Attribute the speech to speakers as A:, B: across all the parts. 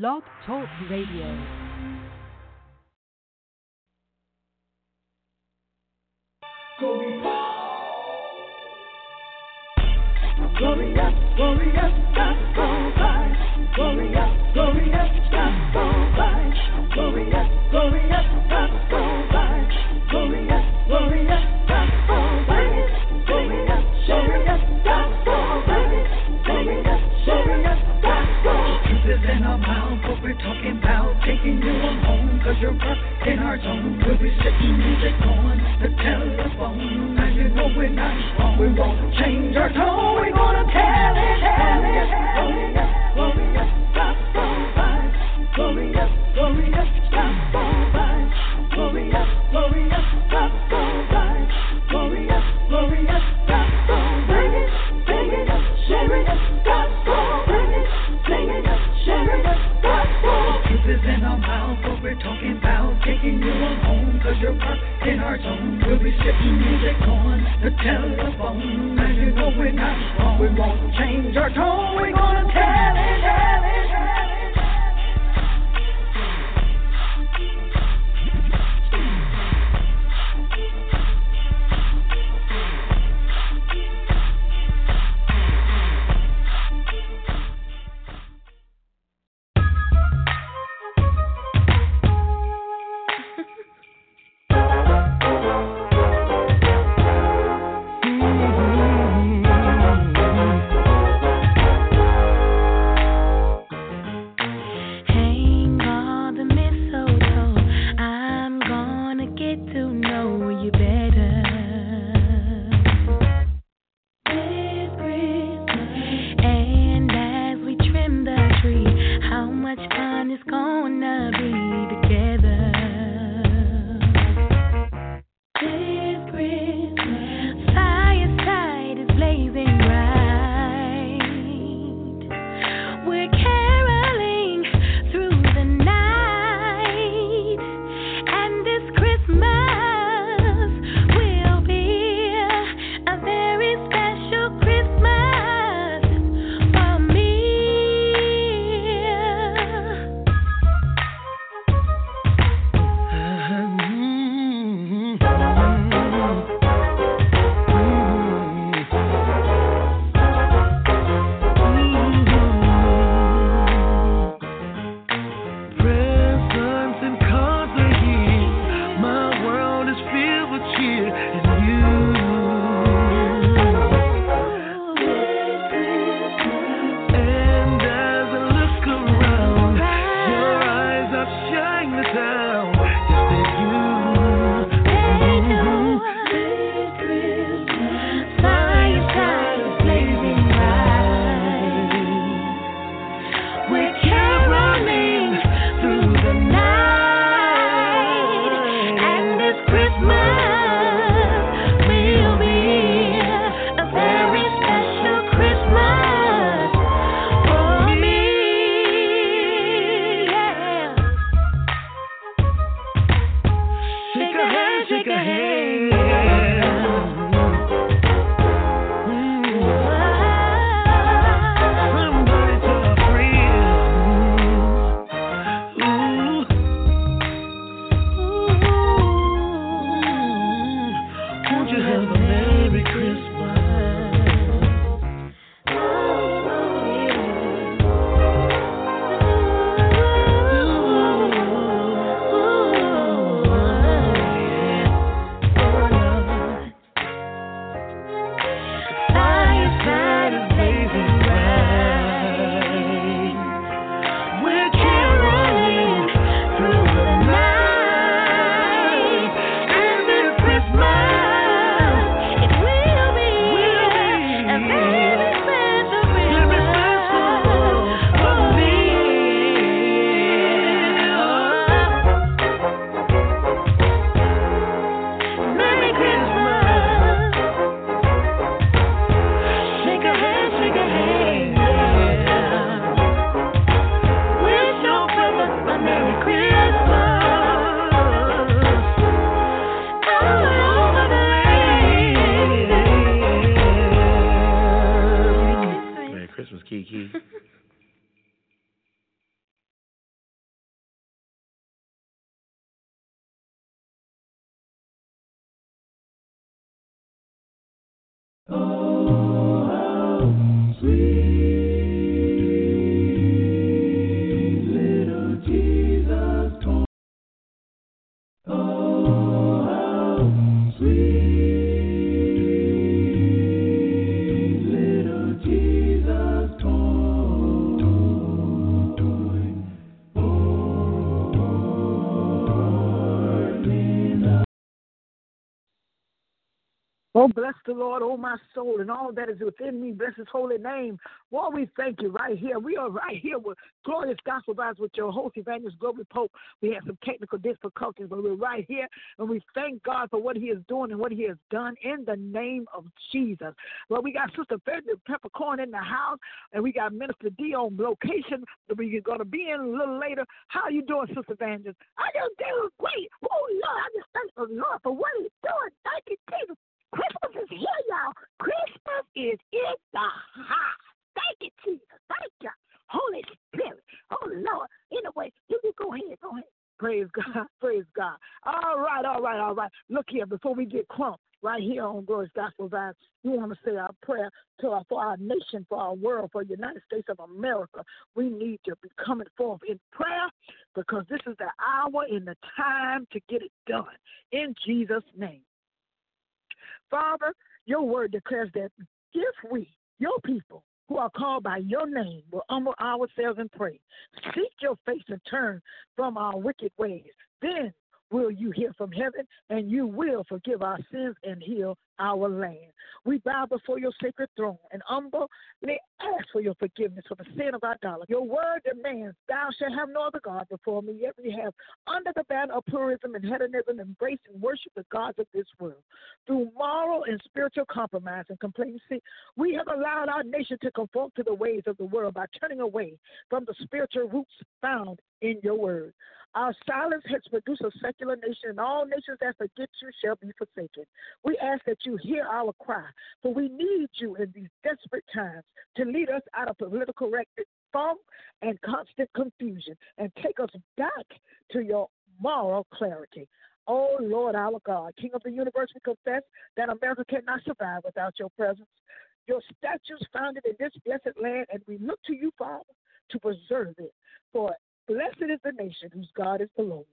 A: Blog Talk Radio. Glorious, glorious, God gone by. Glorious, glorious, God gone by. Glorious, glorious, God gone by. Glorious, glorious, God gone by. Glorious, glorious, God than a mile. What we're talking about, taking you home. Cause you're up in our zone. We'll be sitting music on the telephone. And you know we're not wrong. We won't change our tone. We're gonna tell tell it. Tell it. Tell it. Tell it.
B: is and our mouth, what we're talking about. Taking you on home, cause you're up in our zone. We'll be sitting music on the telephone. And you know we're not wrong. We won't change our tone, we're gonna tell it, tell it.
C: Oh, bless the Lord, oh my soul, and all that is within me. Bless his holy name. Lord, we thank you right here. We are right here with Glorious Gospel Vibes with your host, Evangelist Globee Pope. We have some technical difficulties, but we're right here, and we thank God for what he is doing and what he has done in the name of Jesus. Well, we got Sister Frederick Peppercorn in the house, and we got Minister D on location that we're going to be in a little later. How you doing, Sister Evangelist?
D: I just doing great. Oh, Lord, I just thank the Lord for what he's doing. Thank you, Jesus. Christmas is here, y'all. Christmas is in the house. Thank you, Jesus. Thank you. Holy Spirit. Oh, Lord. Anyway, you, can go ahead. Go ahead.
C: Praise God. Praise God. All right, all right, all right. Look here, before we get clumped right here on Glorious Gospel Vibes, we want to say our prayer to our, for our nation, for our world, for the United States of America. We need to be coming forth in prayer because this is the hour and the time to get it done. In Jesus' name. Father, your word declares that if we, your people, who are called by your name will humble ourselves and pray. Seek your face and turn from our wicked ways. Then will you hear from heaven, and you will forgive our sins and heal our land. We bow before your sacred throne and humbly ask for your forgiveness for the sin of our dollar. Your word demands, Thou shalt have no other God before me, yet we have, under the banner of pluralism and hedonism, embraced and worshiped the gods of this world. Through moral and spiritual compromise and complacency, we have allowed our nation to conform to the ways of the world by turning away from the spiritual roots found in your word. Our silence has produced a secular nation, and all nations that forget you shall be forsaken. We ask that you hear our cry, for we need you in these desperate times to lead us out of political funk and constant confusion and take us back to your moral clarity. Oh Lord our God, King of the universe, we confess that America cannot survive without your presence. Your statues founded in this blessed land, and we look to you, Father, to preserve it. For Blessed is the nation whose God is the Lord.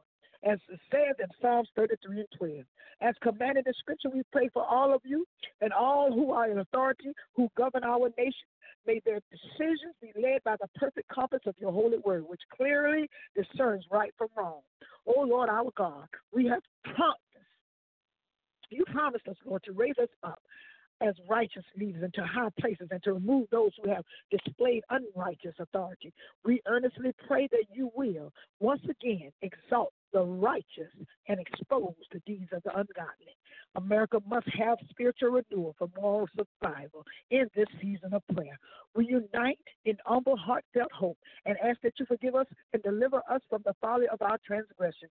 C: As it says in Psalms 33 and 12, as commanded in Scripture, we pray for all of you and all who are in authority who govern our nation. May their decisions be led by the perfect compass of your holy word, which clearly discerns right from wrong. Oh Lord, our God, we have promised. You promised us, Lord, to raise us up as righteous leaders into high places and to remove those who have displayed unrighteous authority. We earnestly pray that you will once again exalt the righteous and expose the deeds of the ungodly. America must have spiritual renewal for moral survival in this season of prayer. We unite in humble, heartfelt hope and ask that you forgive us and deliver us from the folly of our transgressions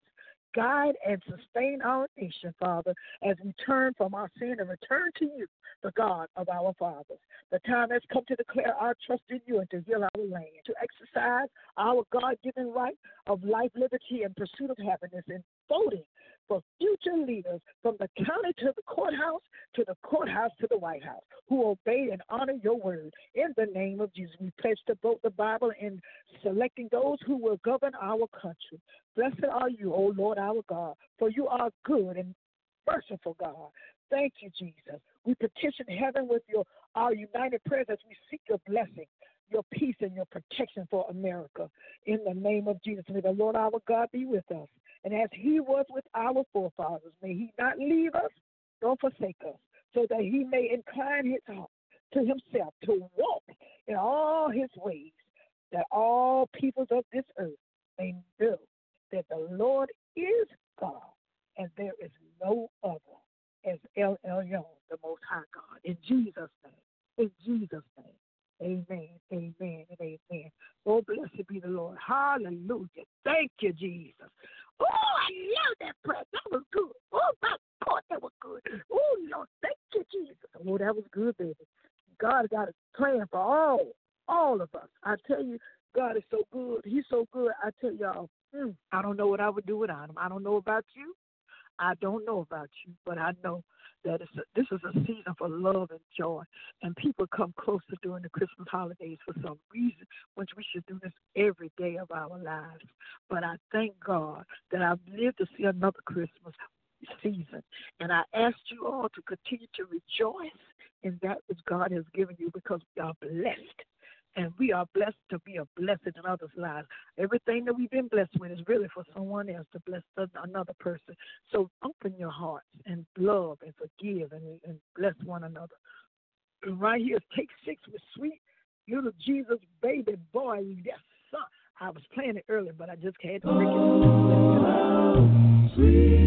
C: guide and sustain our nation, Father, as we turn from our sin and return to you, the God of our fathers. The time has come to declare our trust in you and to heal our land, to exercise our God given right of life, liberty, and pursuit of happiness in voting for future leaders from the county to the courthouse, to the courthouse to the White House, who obey and honor your word. In the name of Jesus, we pledge to vote the Bible in selecting those who will govern our country. Blessed are you, O Lord our God, for you are good and merciful God. Thank you, Jesus. We petition heaven with your our united prayers as we seek your blessing your peace and your protection for America. In the name of Jesus, may the Lord our God be with us. And as he was with our forefathers, may he not leave us nor forsake us, so that he may incline his heart to himself to walk in all his ways, that all peoples of this earth may know that the Lord is God and there is no other as El Elyon, the Most High God. In Jesus' name. In Jesus' name. Amen. Amen. And amen. Oh, blessed be the Lord. Hallelujah. Thank you, Jesus.
D: Oh, I love that prayer. That was good. Oh, my God, that was good. Oh, Lord, thank you, Jesus. Oh,
C: that was good, baby. God got a plan for all, all of us. I tell you, God is so good. He's so good. I tell y'all, mm, I don't know what I would do without him. I don't know about you. I don't know about you, but I know that a, this is a season for love and joy. And people come closer during the Christmas holidays for some reason, which we should do this every day of our lives. But I thank God that I've lived to see another Christmas season. And I ask you all to continue to rejoice in that which God has given you because we are blessed and we are blessed to be a blessing in others' lives. Everything that we've been blessed with is really for someone else to bless another person. So open your hearts and love and forgive and, and bless one another. And right here, Take 6 with sweet little Jesus baby boy. Yes, son. I was playing it earlier, but I just had to
E: Oh, sweet.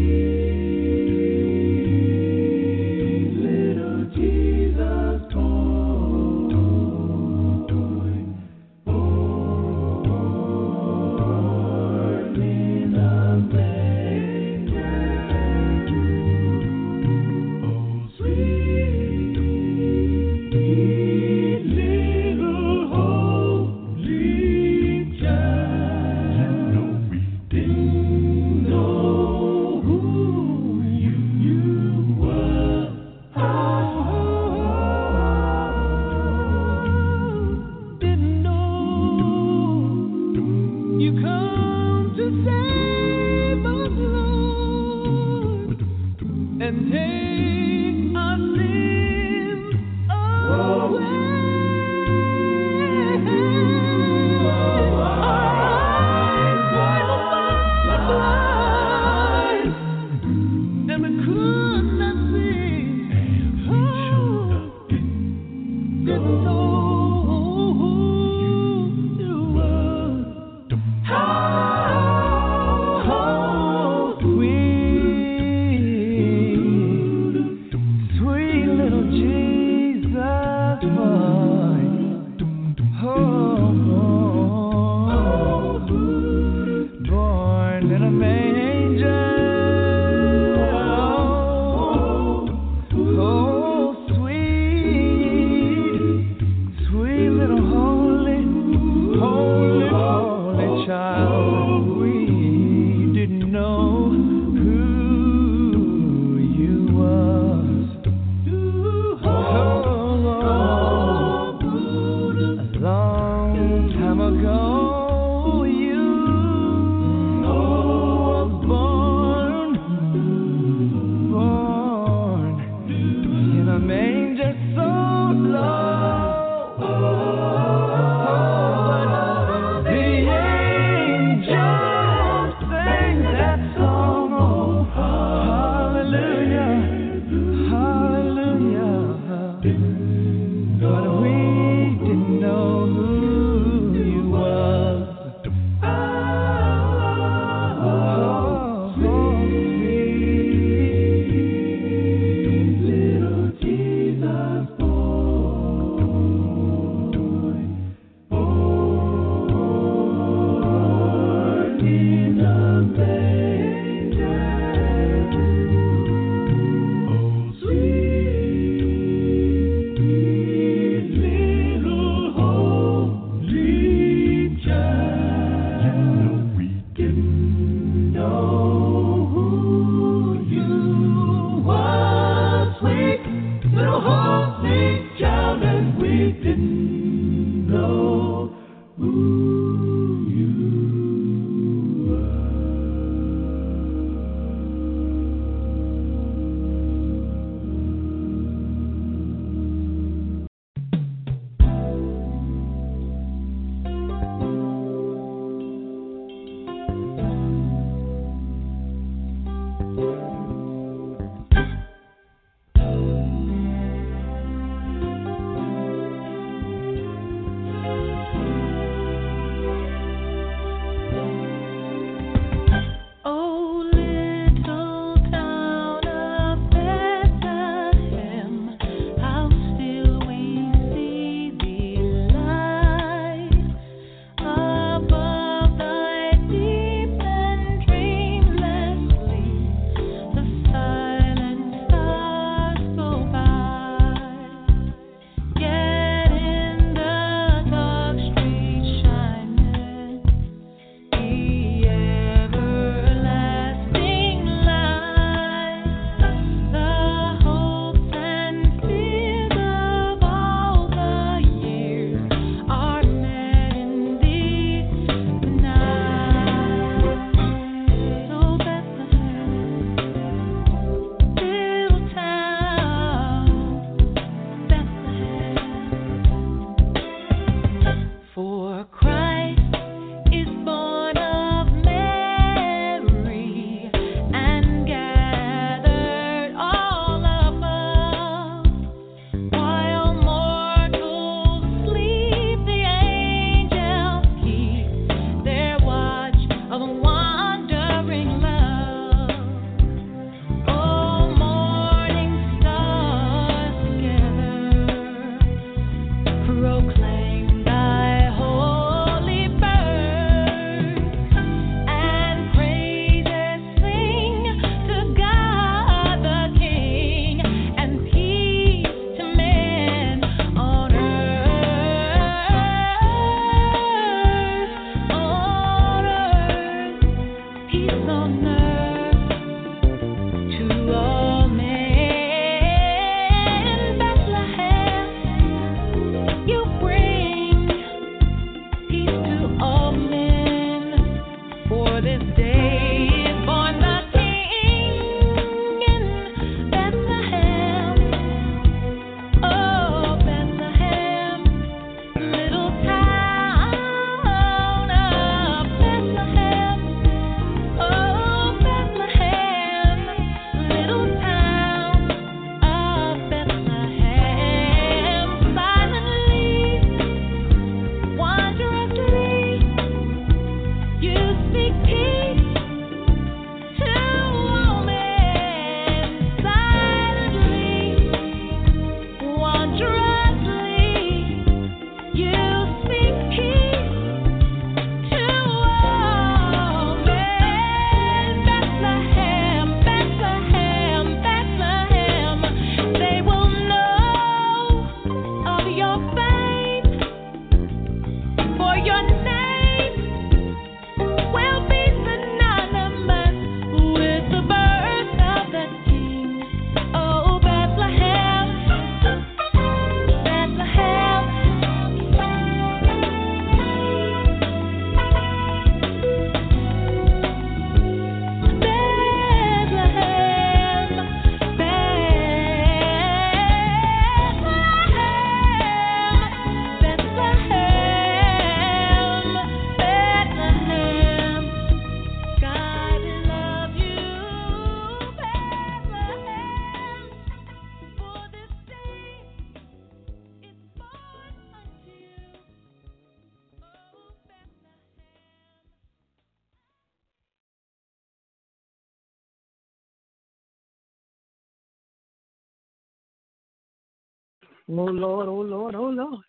C: Oh Lord, oh Lord, oh Lord.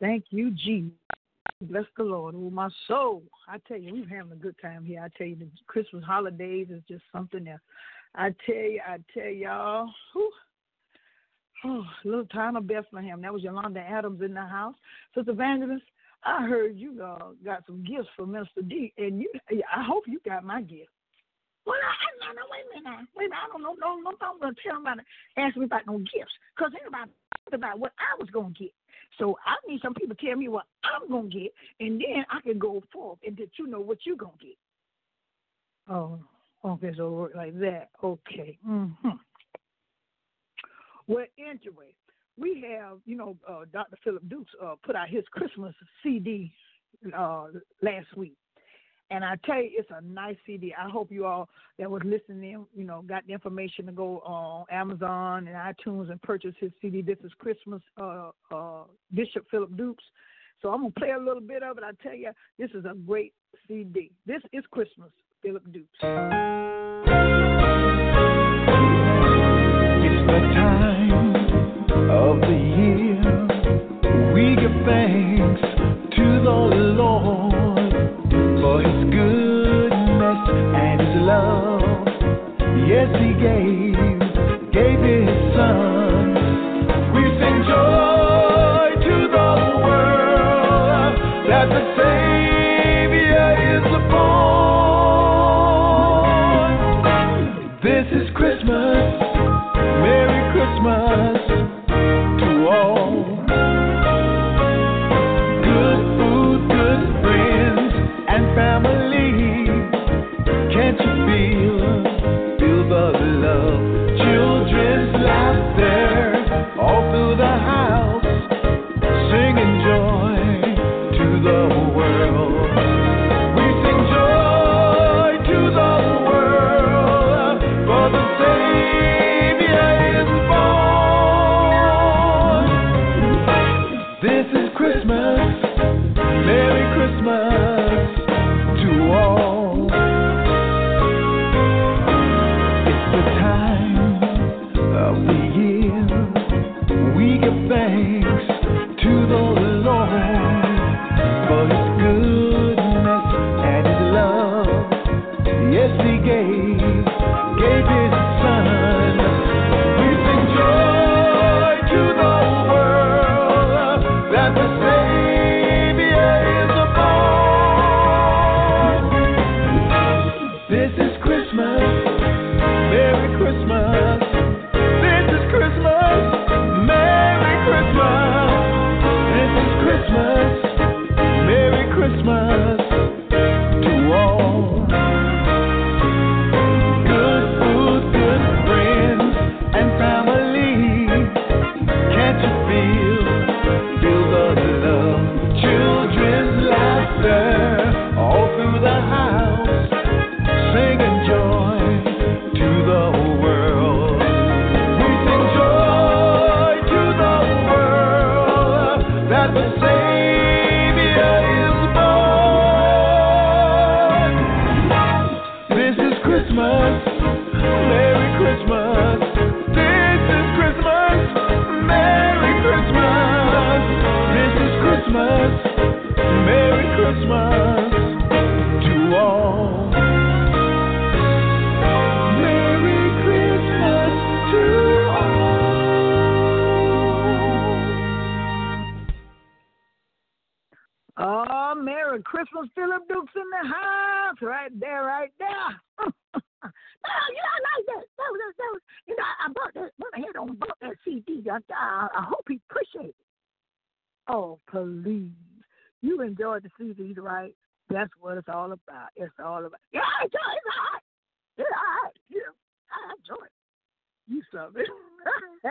C: Thank you, Jesus. Bless the Lord, oh my soul. I tell you, we're having a good time here. I tell you, the Christmas holidays is just something else. I tell you, I tell y'all. Oh, little town of Bethlehem. That was Yolanda Adams in the house. Sister Evangelist, I heard you uh, got some gifts for Minister D, and you. I hope you got my gift.
D: Well, I, I, no, no, wait a minute. Now. Wait a minute. I don't know. No, no, I'm going to tell about it. Ask me about no gifts. Because everybody about what I was going to get. So I need some people tell me what I'm going to get, and then I can go forth and let you know what you're going to get.
C: Oh, okay, so work like that. Okay. Mm-hmm. Well, anyway, we have, you know, uh, Dr. Phillip Dukes uh, put out his Christmas CD uh, last week. And I tell you, it's a nice CD. I hope you all that was listening, you know, got the information to go on Amazon and iTunes and purchase his CD. This is Christmas, uh, uh, Bishop Phillip Dukes. So I'm gonna play a little bit of it. I tell you, this is a great CD. This is Christmas, Phillip Dukes. It's the
E: time of the year we give thanks to the Lord for his goodness and his love. Yes, he gave, gave his son.
C: The CD's right. That's what it's all about.
D: It's
C: all about.
D: Yeah, it's all right. It's all right. Yeah, I enjoy it. You something.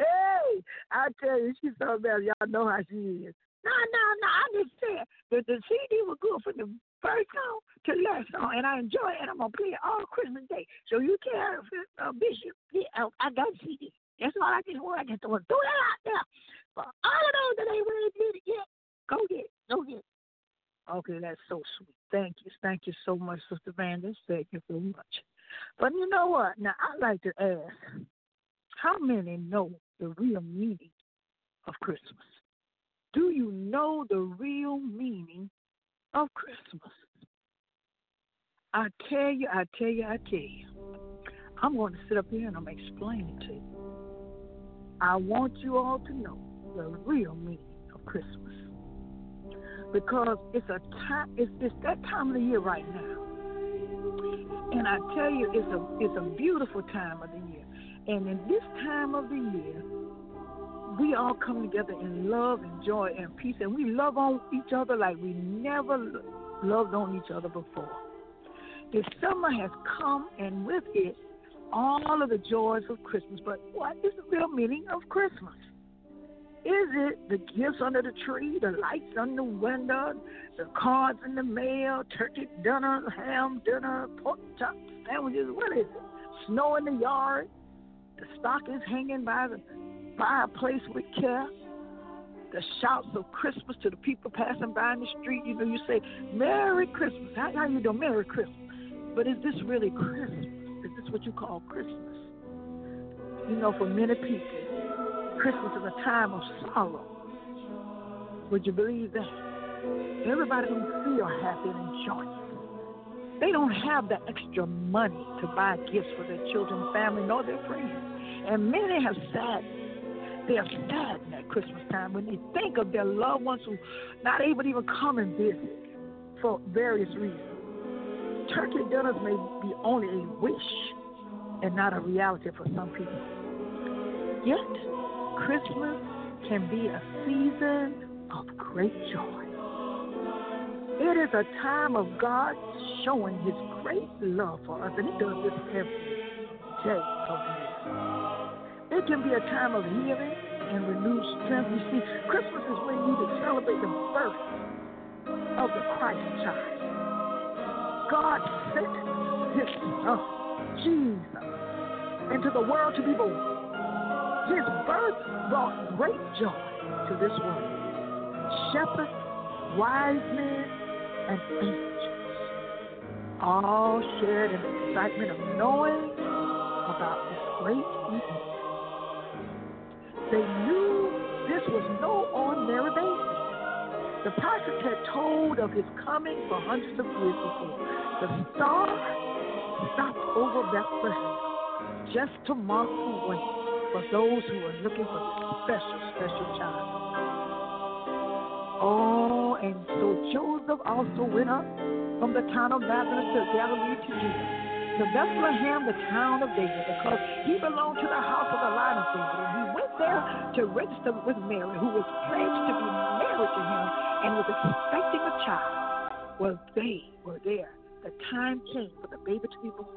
C: hey, I tell you, she's so bad. Y'all know how she is.
D: No, no, no. I just said that the CD was good from the first song to the last song, and I enjoy it, and I'm going to play it all Christmas Day. So you tell uh, Bishop, yeah, I got CD. That's all I just want. I just want to throw that out there. For all of those that ain't really did it yet, go get it. Okay,
C: Okay, that's so sweet. Thank you. Thank you so much, Sister Vanders. Thank you so much. But you know what? Now, I'd like to ask how many know the real meaning of Christmas? Do you know the real meaning of Christmas? I tell you, I tell you, I tell you. I'm going to sit up here and I'm going to explain it to you. I want you all to know the real meaning of Christmas because it's a time. It's, it's that time of the year right now, and I tell you, it's a it's a beautiful time of the year. And in this time of the year, we all come together in love and joy and peace, and we love on each other like we never loved on each other before. The summer has come, and with it, all of the joys of Christmas. But what is the real meaning of Christmas? Is it the gifts under the tree, the lights under the window, the cards in the mail, turkey dinner, ham dinner, pork chop sandwiches? What is it? Snow in the yard, the stockings hanging by the fireplace with care, the shouts of Christmas to the people passing by in the street. You know, you say, Merry Christmas. How, how you doing? Merry Christmas. But is this really Christmas? Is this what you call Christmas? You know, for many people, Christmas is a time of sorrow. Would you believe that? Everybody don't feel happy and joyful. They don't have the extra money to buy gifts for their children, family, nor their friends. And many have sadness they're saddened at Christmas time when they think of their loved ones who not able to even come and visit for various reasons. Turkey dinners may be only a wish and not a reality for some people. Yet, Christmas can be a season of great joy. It is a time of God showing His great love for us, and He does this every day of the year. It can be a time of healing and renewed strength. You see, Christmas is when you can celebrate the birth of the Christ child. God sent His Son, Jesus, into the world to be born his birth brought great joy to this world. Shepherds, wise men, and angels all shared in the excitement of knowing about this great event. They knew this was no ordinary baby. The prophet had told of his coming for hundreds of years before. The star stopped over Bethlehem just to mark the way for those who are looking for special, special child. Oh, and so Joseph also went up from the town of Nazareth to Galilee to Judah, to Bethlehem, the town of David, because he belonged to the house of the line of David. And he went there to register with Mary, who was pledged to be married to him and was expecting a child. Well, they were there. The time came for the baby to be born,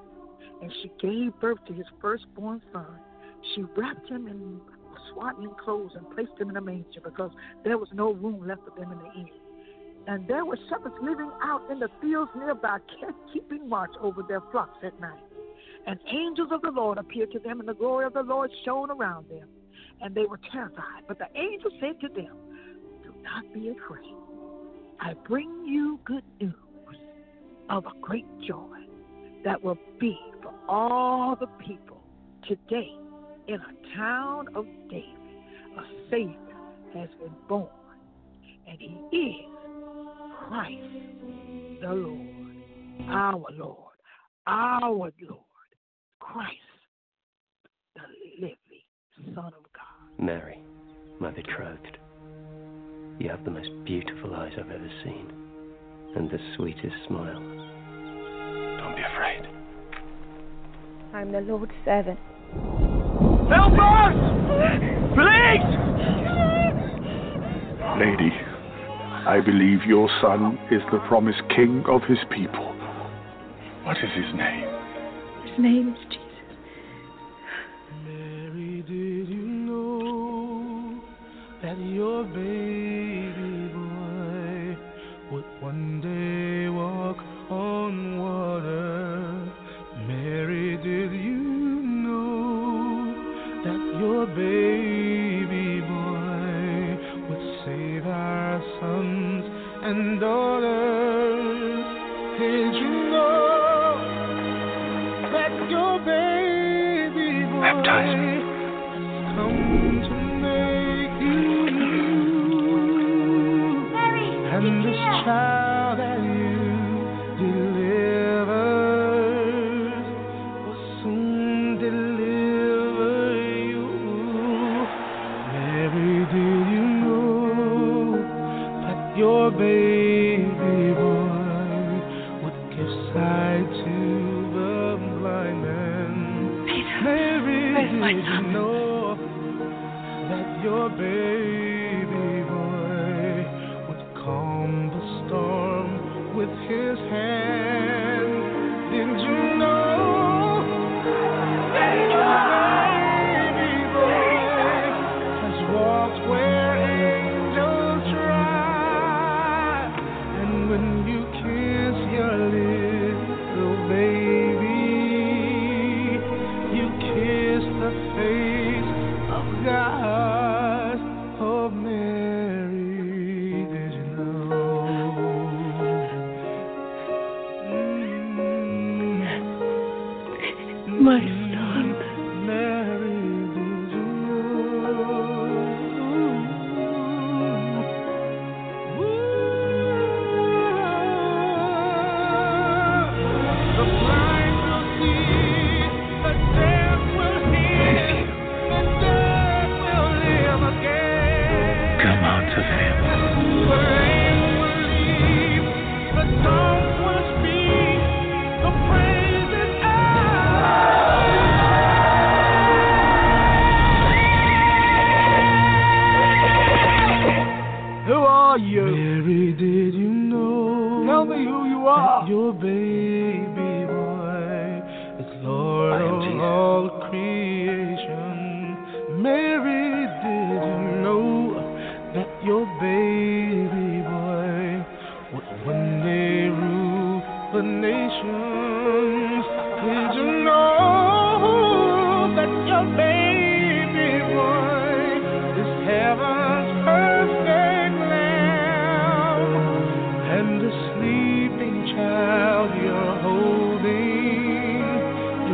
C: and she gave birth to his firstborn son she wrapped him in swaddling clothes and placed him in a manger because there was no room left for them in the inn. And there were shepherds living out in the fields nearby, keeping watch over their flocks at night. And angels of the Lord appeared to them, and the glory of the Lord shone around them. And they were terrified. But the angel said to them, Do not be afraid. I bring you good news of a great joy that will be for all the people. Today, in a town of David, a Savior has been born, and he is Christ the Lord, our Lord, our Lord, Christ the living Son of God.
F: Mary, my betrothed, you have the most beautiful eyes I've ever seen, and the sweetest smile. Don't be afraid.
G: I'm the Lord's servant.
H: Help us! Please!
I: Lady, I believe your son is the promised king of his people. What is his name?
G: His name is Jesus.
J: Mary, did you know that your baby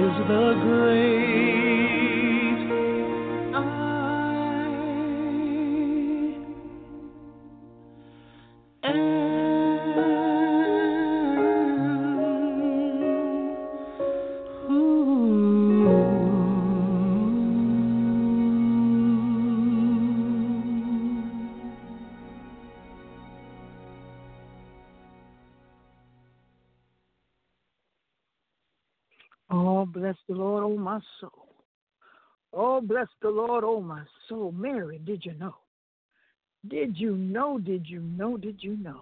J: is the grave.
C: bless the Lord, oh my soul. Mary, did you know? Did you know? Did you know? Did you know?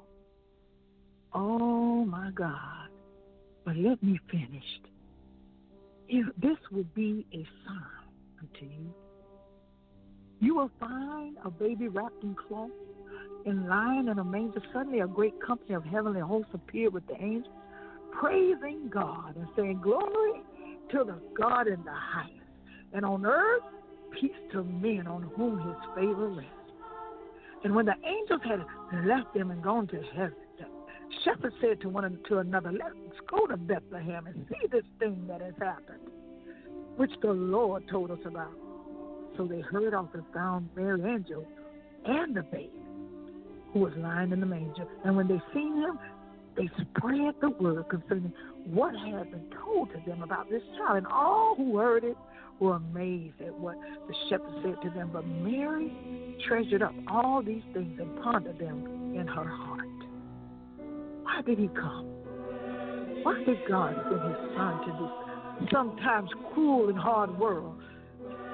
C: Oh my God. But let me finish. If this would be a sign unto you, you will find a baby wrapped in cloth and lying in a manger. Suddenly, a great company of heavenly hosts appeared with the angels, praising God and saying, Glory to the God in the highest, and on earth, peace to men on whom his favor rests. And when the angels had left them and gone to heaven, the shepherds said to one to another, Let's go to Bethlehem and see this thing that has happened, which the Lord told us about. So they hurried off and found Mary and Joseph and the babe who was lying in the manger. And when they seen him, they spread the word concerning what had been told to them about this child. And all who heard it were amazed at what the shepherd said to them. But Mary treasured up all these things and pondered them in her heart. Why did he come? Why did God send his son to this sometimes cruel and hard world?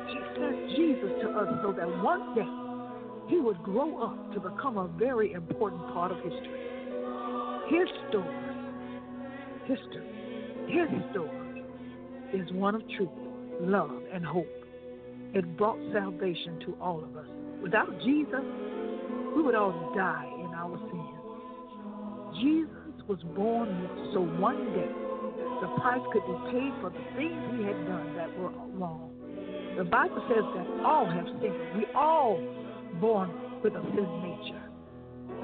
C: He sent Jesus to us so that one day he would grow up to become a very important part of history. His story, history, his story is one of truth love, and hope. It brought salvation to all of us. Without Jesus, we would all die in our sins. Jesus was born so one day the price could be paid for the things he had done that were wrong. The Bible says that all have sinned. We all born with a sin nature.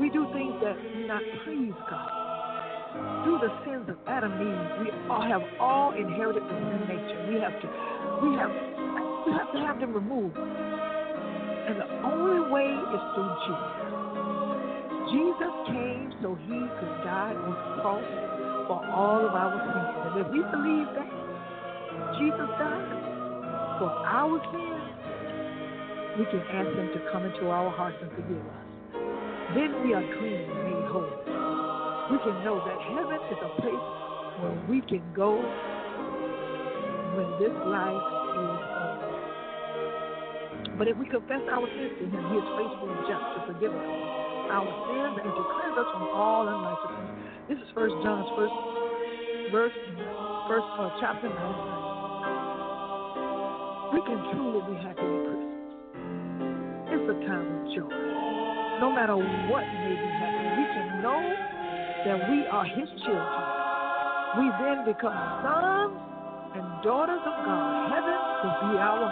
C: We do things that do not please God through the sins of Adam and Eve, we all have all inherited the sin nature. We have to, we have, we have to have them removed. And the only way is through Jesus. Jesus came so he could die on the cross for all of our sins. And if we believe that Jesus died for our sins, we can ask him to come into our hearts and forgive us. Then we are clean and made whole we can know that heaven is a place where we can go when this life is over. But if we confess our sins to Him, He is faithful and just to forgive us our sins and to cleanse us from all unrighteousness. This is First John's first verse, first uh, chapter nine. We can truly be happy in Christmas. It's a time of joy. No matter what may be happening, we can know that we are his children. We then become sons and daughters of God. Heaven will be our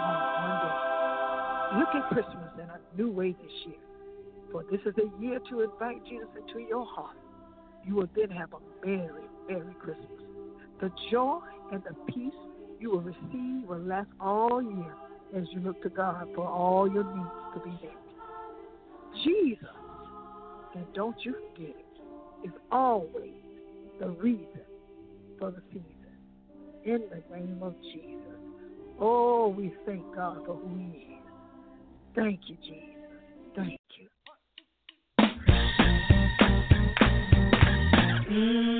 C: home one day. Look at Christmas in a new way this year. For this is a year to invite Jesus into your heart. You will then have a merry, merry Christmas. The joy and the peace you will receive will last all year as you look to God for all your needs to be met. Jesus, and don't you forget it is always the reason for the season. In the name of Jesus. Oh, we thank God for who He is. Thank you, Jesus. Thank you. Mm.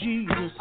C: Jesus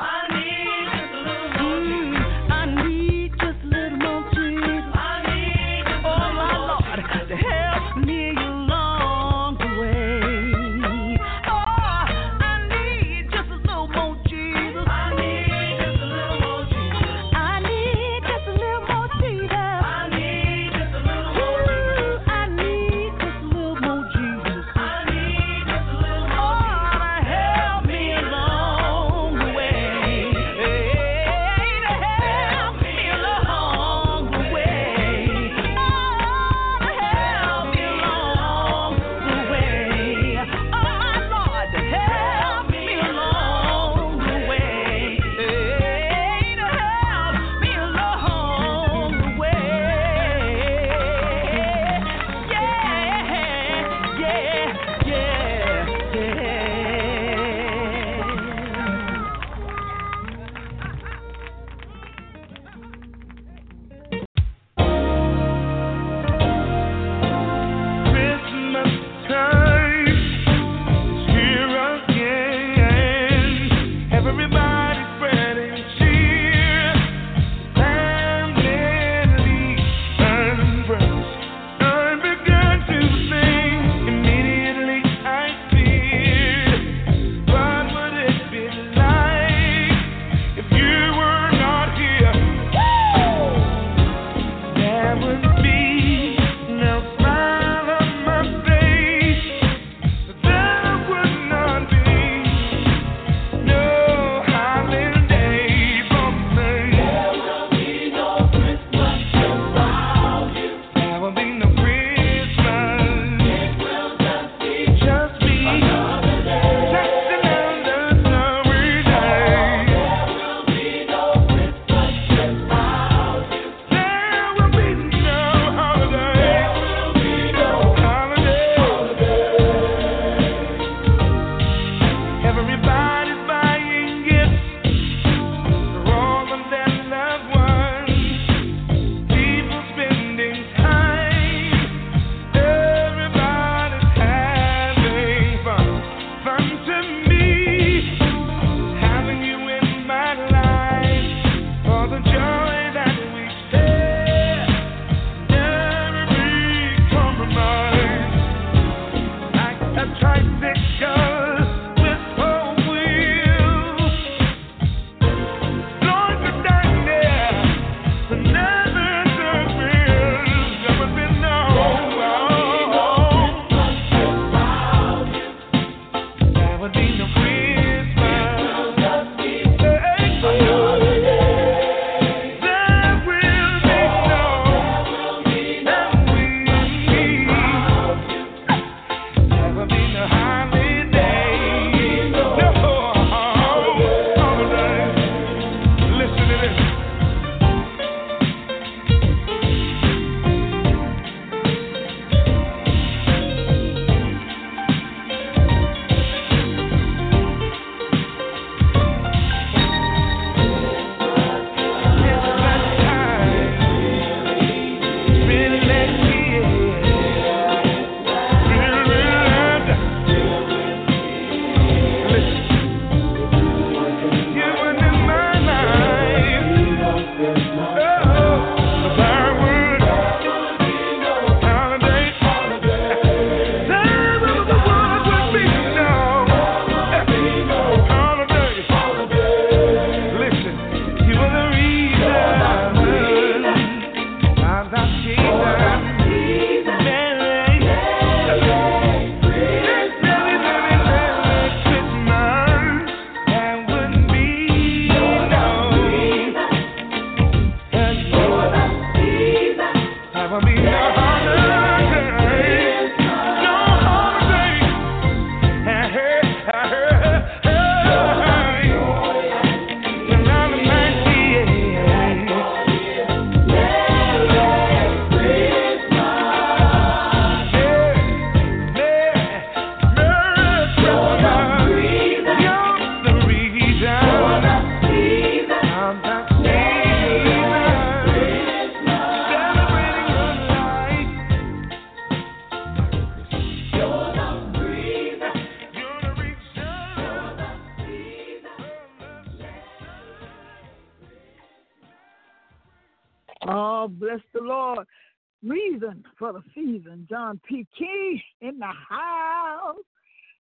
C: John P. Key in the house.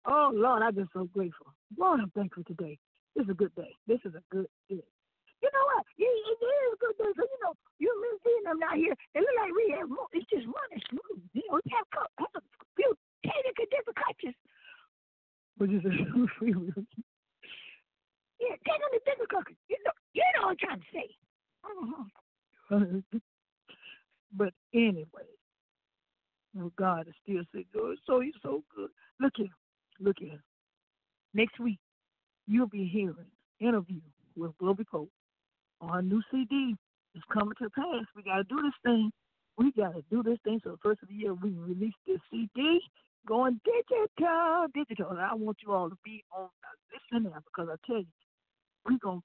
C: Oh, Lord, I'm just so grateful. Lord, I'm thankful today. This is a good day. This is a good day. You know what? It, it is a good day. So, you know, you and seeing them out here, it look like we have, it's just running smooth. You know, we have, have a few technical difficulties. Which is a Yeah, take on the difficulty. You know, you know what I'm trying to say. Uh-huh. but anyway, Oh, God is still so good. So he's so good. Look here. Look here. Next week, you'll be hearing interview with Globee Cole. Our new CD is coming to pass. We got to do this thing. We got to do this thing. So the first of the year, we release this CD going digital, digital. And I want you all to be on the listen because I tell you, we're going to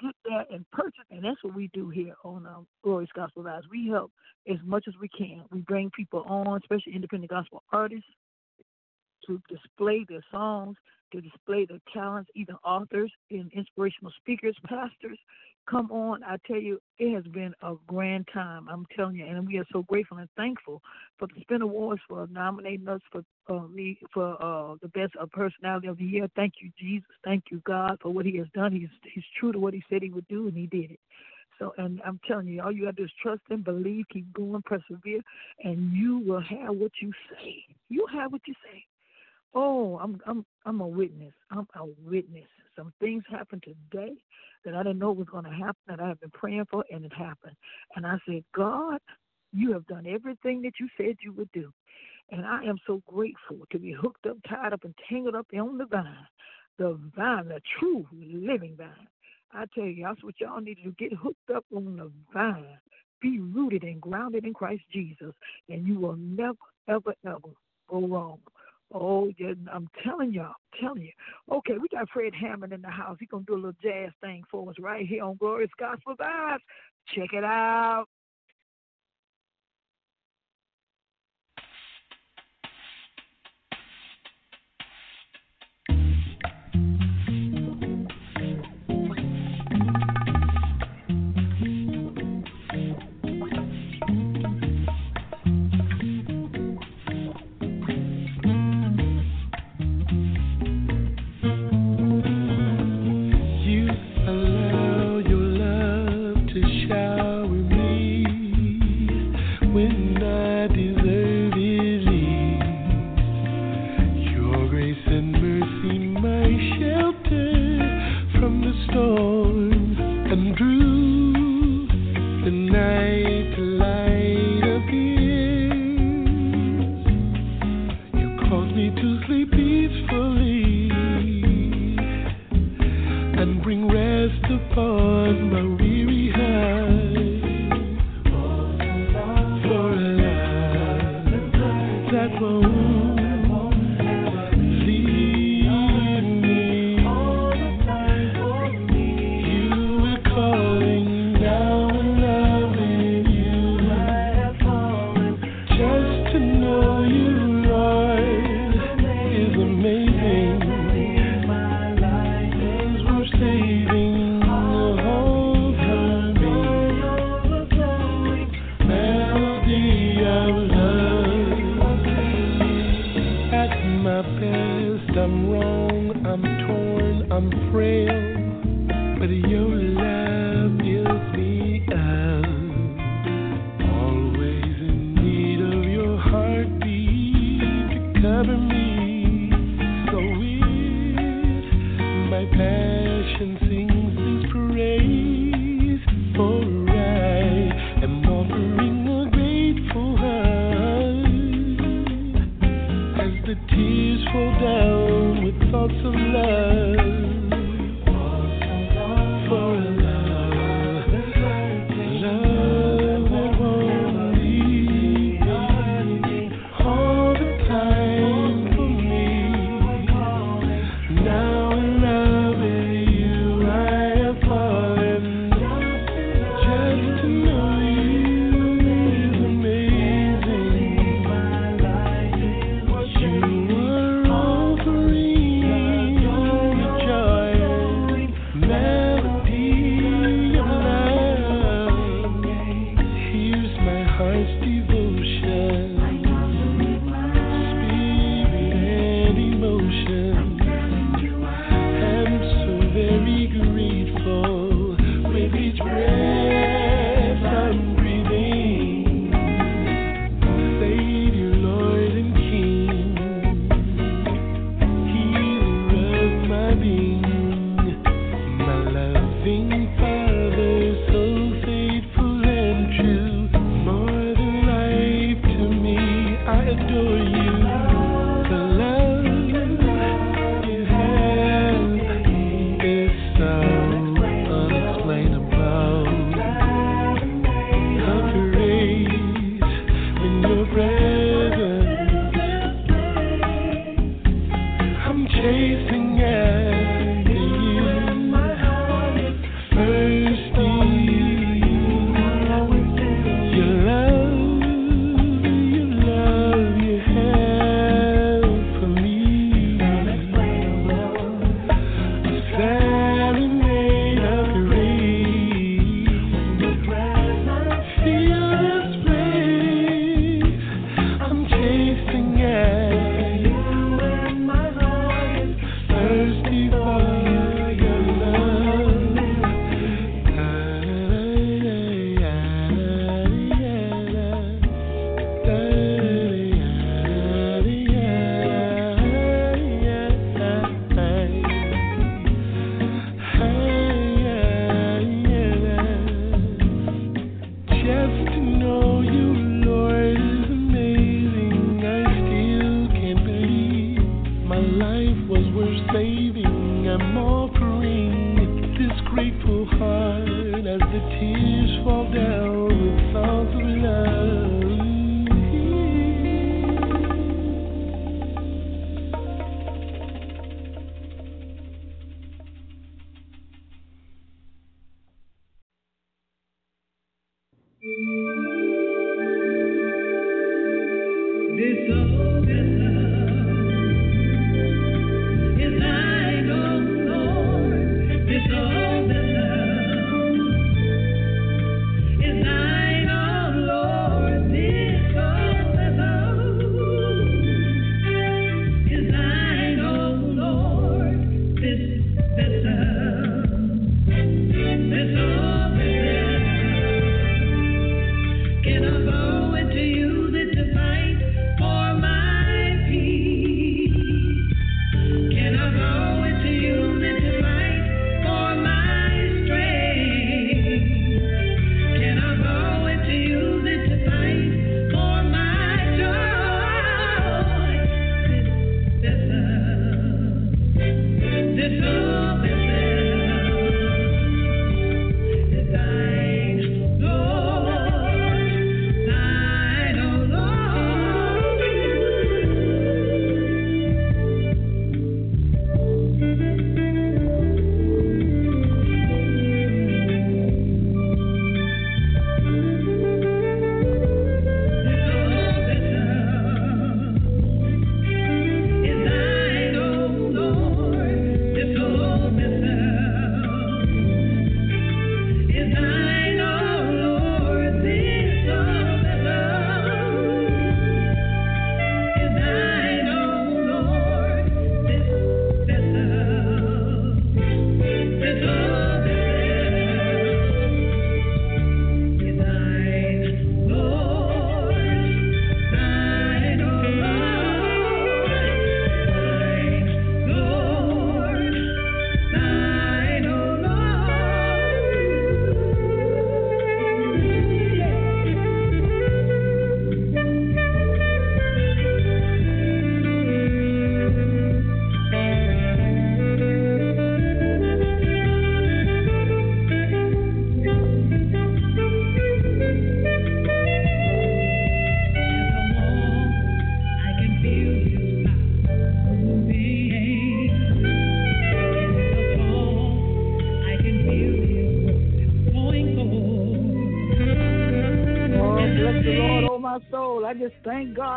C: get there and purchase. And that's what we do here on um, Glorious Gospel Vibes. We help as much as we can. We bring people on, especially independent gospel artists, to display their songs, to display their talents, even authors and inspirational speakers, pastors, come on. I tell you, it has been a grand time. I'm telling you, and we are so grateful and thankful for the Spin Awards for nominating us for uh, me for uh, the best of uh, personality of the year. Thank you, Jesus. Thank you, God, for what He has done. He's He's true to what He said He would do, and He did it. So, and I'm telling you, all you have to do is trust and believe, keep going, persevere, and you will have what you say. You have what you say. Oh, I'm I'm I'm a witness. I'm a witness some things happened today that I didn't know was going to happen that I have been praying for, and it happened. And I said, God, you have done everything that you said you would do. And I am so grateful to be hooked up, tied up, and tangled up on the vine, the vine, the true living vine. I tell you, that's what y'all need to do. Get hooked up on the vine. Be rooted and grounded in Christ Jesus, and you will never, ever, ever go wrong. Oh, yeah, I'm telling you, I'm telling you. Okay, we got Fred Hammond in the house. He's going to do a little jazz thing for us right here on Glorious Gospel Vibes. Check it out.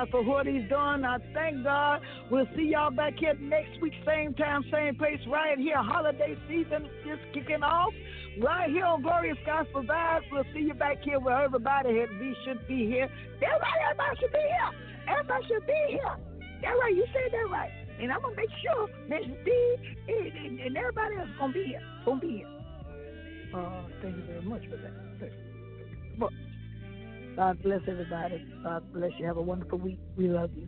C: God for what He's done. I thank God. We'll see y'all back here next week, same time, same place, right here. Holiday season is kicking off right here on Glorious Gospel Vibes. We'll see you back here where everybody had, we should be here. Everybody, everybody should be here. Everybody should be here. That right, you said that right. And I'm gonna make sure Miss D and, and, everybody else gonna be here. Gonna be here. Uh, thank you very much for that. God bless everybody. God bless you. Have a wonderful week. We love you.